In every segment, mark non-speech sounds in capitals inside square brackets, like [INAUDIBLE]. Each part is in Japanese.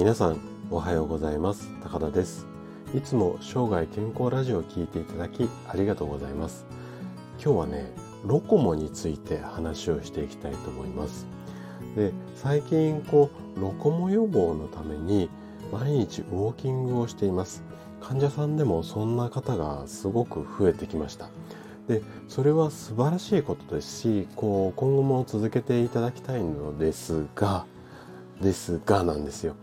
皆さんおはようございます。高田です。いつも生涯健康ラジオを聞いていただきありがとうございます。今日はねロコモについて話をしていきたいと思います。で最近こうロコモ予防のために毎日ウォーキングをしています。患者さんでもそんな方がすごく増えてきました。でそれは素晴らしいことですしこう今後も続けていただきたいのですがですがなんですよ。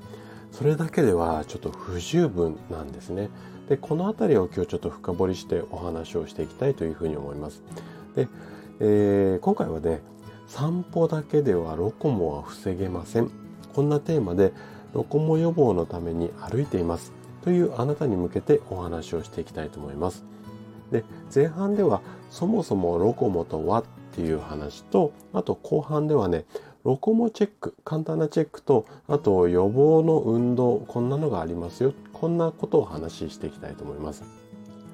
それだけではちょっと不十分なんですね。でこの辺りを今日ちょっと深掘りしてお話をしていきたいというふうに思います。で、えー、今回はね散歩だけではロコモは防げません。こんなテーマでロコモ予防のために歩いています。というあなたに向けてお話をしていきたいと思います。で前半ではそもそもロコモとはっていう話とあと後半ではねロコモチェック、簡単なチェックと、あと予防の運動、こんなのがありますよ。こんなことを話していきたいと思います。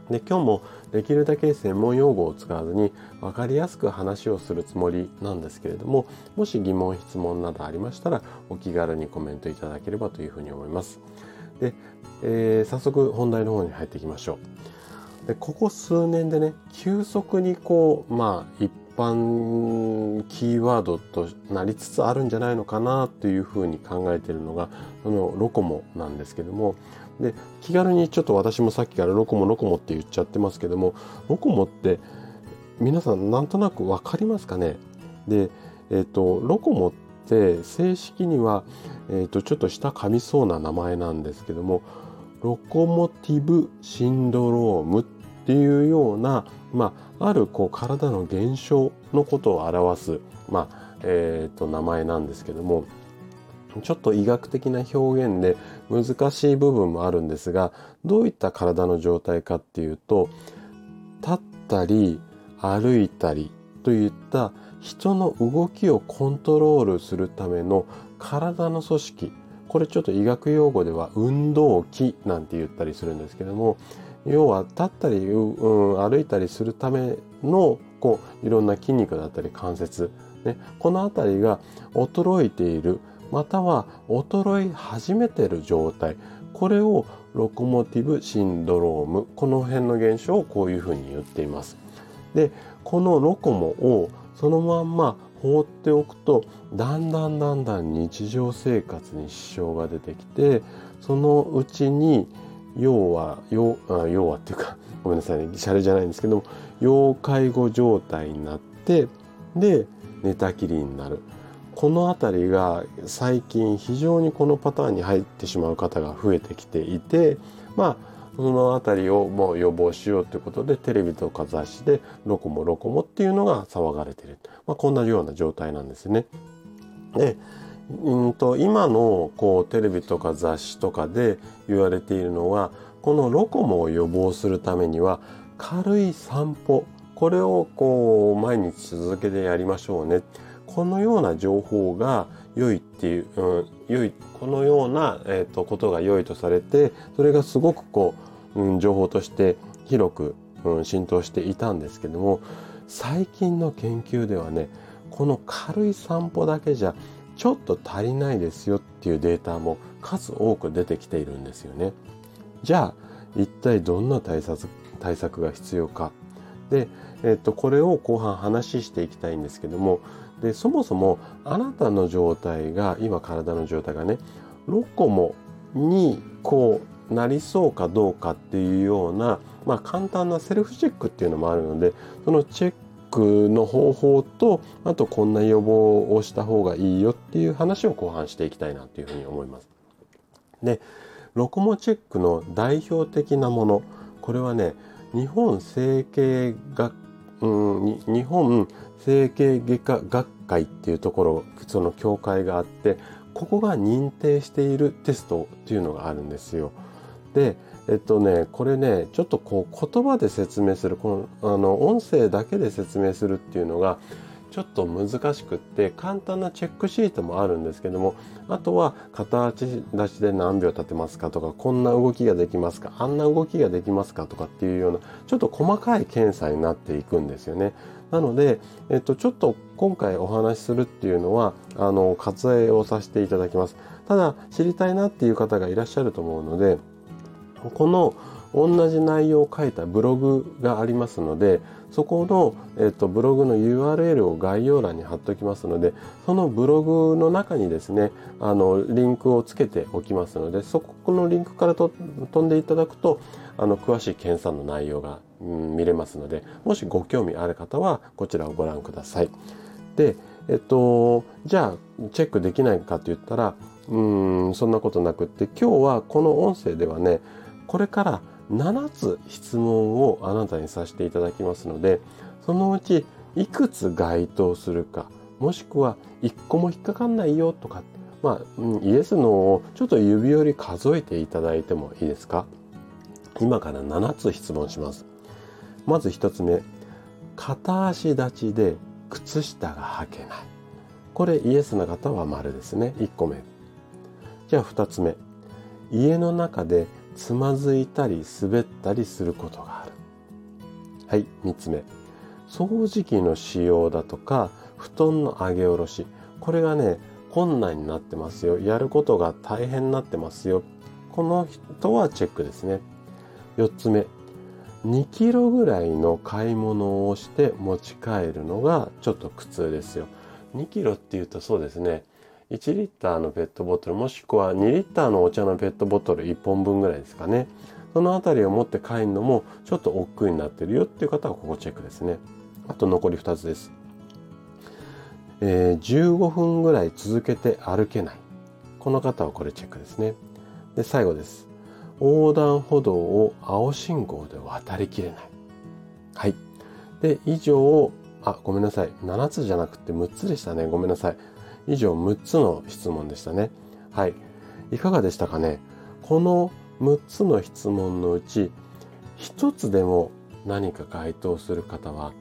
で、今日もできるだけ専門用語を使わずに分かりやすく話をするつもりなんですけれども、もし疑問、質問などありましたら、お気軽にコメントいただければというふうに思います。で、えー、早速本題の方に入っていきましょう。で、ここ数年でね、急速にこう、まあ、一般キーワードとなりつつあるんじゃないのかなというふうに考えているのがそのロコモなんですけども。で気軽にちょっと私もさっきからロコモロコモって言っちゃってますけどもロコモって皆さんなんとなく分かりますかね？で、え、ー、とロコモって正式には、えー、とちょっと下噛みそうな名前なんですけどもロコモティブシンドロームっていうようなまあ、あるこう体の現象のことを表す、まあえー、と名前なんですけどもちょっと医学的な表現で難しい部分もあるんですがどういった体の状態かっていうと立ったり歩いたりといった人の動きをコントロールするための体の組織。これちょっと医学用語では運動器なんて言ったりするんですけども要は立ったり、うん、歩いたりするためのこういろんな筋肉だったり関節、ね、この辺りが衰えている。または衰え始めている状態。これをロコモティブシンドローム。この辺の現象をこういうふうに言っています。でこのロコモをそのまんま放っておくとだんだんだんだん日常生活に支障が出てきてそのうちに要は要要はっていうか [LAUGHS] ごめんなさいね。シャレじゃないんですけども要介護状態になってで寝たきりになる。この辺りが最近非常にこのパターンに入ってしまう方が増えてきていてまあその辺りをもう予防しようということでテレビとか雑誌でロコモロコモっていうのが騒がれてる、まあ、こんなような状態なんですね。でうんと今のこうテレビとか雑誌とかで言われているのはこのロコモを予防するためには軽い散歩これをこう毎日続けてやりましょうね。このような情報が良いっていう、うん、良いこのような、えーと、ことが良いとされてそれがすごくこう、うん、情報として広く、うん、浸透していたんですけども最近の研究ではねこの軽い散歩だけじゃちょっと足りないですよっていうデータも数多く出てきているんですよね。じゃあ一体どんな対策対策が必要か。で、えっと、これを後半話していきたいんですけどもでそもそもあなたの状態が今体の状態がねロコモにこうなりそうかどうかっていうような、まあ、簡単なセルフチェックっていうのもあるのでそのチェックの方法とあとこんな予防をした方がいいよっていう話を後半していきたいなというふうに思います。でロコモチェックの代表的なものこれはね日本整形学、うん、日本整形外科学会っていうところその協会があってここが認定しているテストっていうのがあるんですよ。でえっとねこれねちょっとこう言葉で説明するこのあの音声だけで説明するっていうのがちょっと難しくって簡単なチェックシートもあるんですけどもあとは片足立ちで何秒立てますかとかこんな動きができますかあんな動きができますかとかっていうようなちょっと細かい検査になっていくんですよね。なので、えっと、ちょっと今回お話しするっていうのはあの割愛をさせていただきます。ただ知りたいなっていう方がいらっしゃると思うのでこの同じ内容を書いたブログがありますのでそこの、えっと、ブログの URL を概要欄に貼っておきますのでそのブログの中にですねあのリンクをつけておきますのでそこのリンクからと飛んでいただくとあの詳しい検査の内容が、うん、見れますのでもしご興味ある方はこちらをご覧ください。でえっとじゃあチェックできないかと言ったらうんそんなことなくって今日はこの音声ではねこれから7つ質問をあなたにさせていただきますのでそのうちいくつ該当するかもしくは1個も引っかかんないよとかまあ、イエスノーをちょっと指折り数えていただいてもいいですか？今から7つ質問します。まず1つ目片足立ちで靴下が履けない。これイエスな方は丸ですね。1個目。じゃあ2つ目。家の中でつまずいたり滑ったりすることがある。はい3つ目。掃除機の使用だとか布団の上げ下ろし。これがね困難になってますよ。やることが大変になってますよ。この人はチェックですね。4つ目。2キロぐらいの買い物をして持ち帰るのがちょっと苦痛ですよ。2キロっていうとそうですね。1リッターのペットボトルもしくは2リッターのお茶のペットボトル1本分ぐらいですかね。その辺りを持って帰るのもちょっと億劫になってるよっていう方はここチェックですね。あと残り2つです、えー、15分ぐらい続けて歩けない。この方はこれチェックですね。で最後です。横断歩道を青信号で渡りきれない。はい。で以上あごめんなさい。7つじゃなくて6つでしたね。ごめんなさい。以上6つの質問でしたね。はい。いかがでしたかね？この6つの質問のうち1つでも何か該当する方は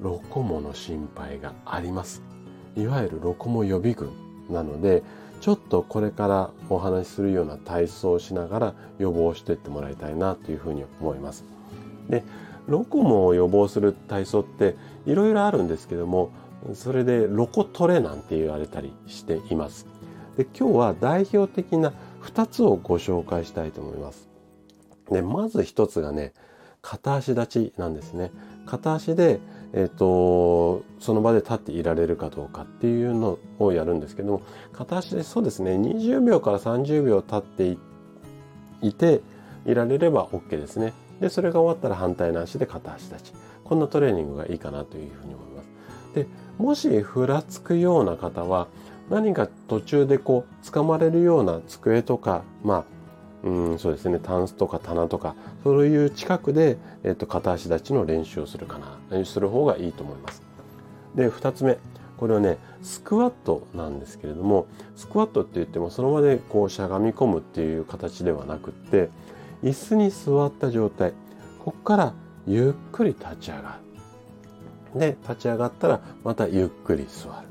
ロコモの心配があります。いわゆるロコモ予備軍なのでちょっとこれからお話しするような体操をしながら予防していってもらいたいなというふうに思います。で、ロコモを予防する体操っていろいろあるんですけどもそれでロコトレなんて言われたりしています。で今日は代表的な2つをご紹介したいと思います。でまず1つがね片足立ちなんですね。片足で、えーと、その場で立っていられるかどうかっていうのをやるんですけども片足でそうですね20秒から30秒立っていていられれば OK ですね。でそれが終わったら反対の足で片足立ちこんなトレーニングがいいかなというふうに思います。でもしふらつくような方は何か途中でこう掴まれるような机とかまあうんそうですねタンスとか棚とかそういう近くで、えっと、片足立ちの練習をするかなする方がいいと思います。で2つ目これはねスクワットなんですけれどもスクワットって言ってもその場でこうしゃがみ込むっていう形ではなくって椅子に座った状態ここからゆっくり立ち上がるで立ち上がったらまたゆっくり座る。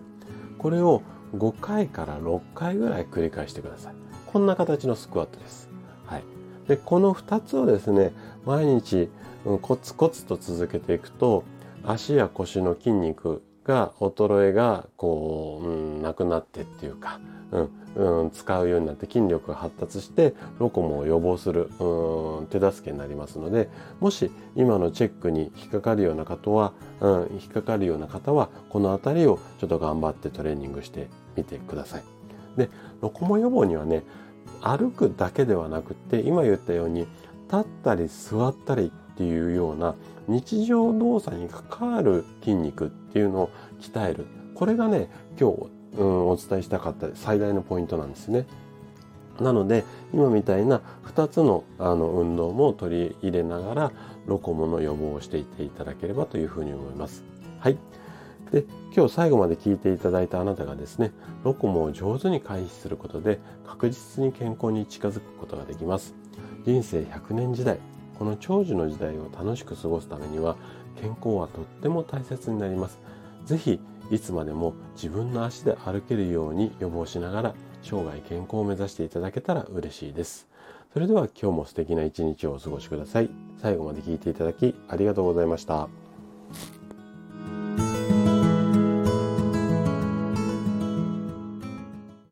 これを5回から6回ぐらい繰り返してください。こんな形のスクワットです、はい、でこの2つをですね毎日、コツコツと続けていくと足や腰の筋肉が衰えがこう、うん、なくなってっていうか、うんうん、使うようになって筋力が発達してロコモを予防する、うん、手助けになりますのでもし今のチェックに引っかかるような方は、うん、引っかかるような方はこの辺りをちょっと頑張ってトレーニングしてみてください。でロコモ予防にはね歩くだけではなくって今言ったように立ったり座ったりっていうような日常動作に関わる筋肉っていうのを鍛えるこれがね今日、うん、お伝えしたかった最大のポイントなんですね。なので今みたいな2つのあの運動も取り入れながらロコモの予防をしていっていただければというふうに思います。はい。で今日最後まで聞いていただいたあなたがですねロコモを上手に回避することで確実に健康に近づくことができます。人生100年時代この長寿の時代を楽しく過ごすためには健康はとっても大切になります。是非いつまでも自分の足で歩けるように予防しながら生涯健康を目指していただけたら嬉しいです。それでは今日も素敵な一日をお過ごしください。最後まで聞いていただきありがとうございました。